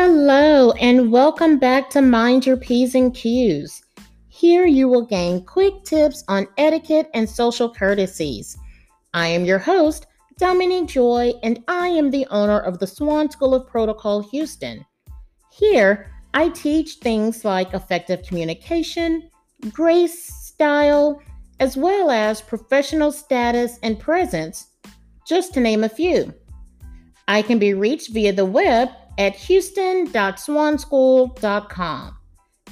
Hello, and welcome back to Mind Your P's and Q's. Here you will gain quick tips on etiquette and social courtesies. I am your host, Dominique Joy, and I am the owner of the Swann School of Protocol Houston. Here, I teach things like effective communication, grace, style, as well as professional status and presence, just to name a few. I can be reached via the web at houston.swannschool.com.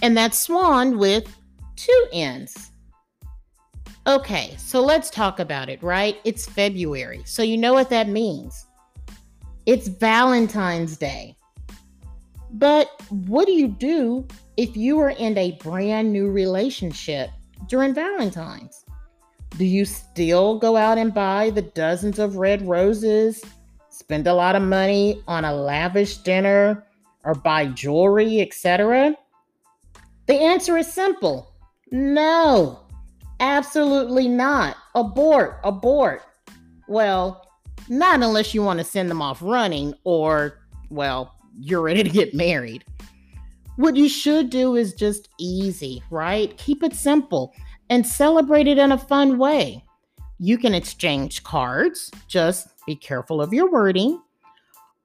And that's swan with two N's. Okay, so let's talk about it, right? It's February, so you know what that means. It's Valentine's Day. But what do you do if you are in a brand new relationship during Valentine's? Do you still go out and buy the dozens of red roses, spend a lot of money on a lavish dinner, or buy jewelry, etc.? The answer is simple no, absolutely not. Abort, abort. Well, not unless you want to send them off running or, well, you're ready to get married. What you should do is just easy, right? Keep it simple and celebrate it in a fun way. You can exchange cards, just be careful of your wording.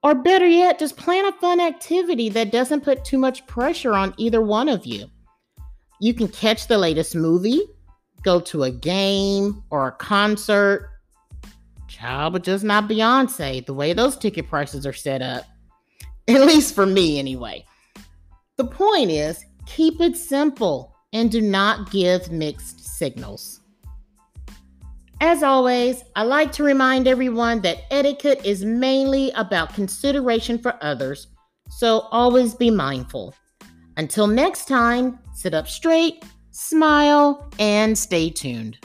Or better yet, just plan a fun activity that doesn't put too much pressure on either one of you. You can catch the latest movie, go to a game or a concert. Child, but just not Beyonce, the way those ticket prices are set up. At least for me, anyway. The point is, keep it simple and do not give mixed signals. As always, I like to remind everyone that etiquette is mainly about consideration for others, so always be mindful. Until next time, sit up straight, smile, and stay tuned.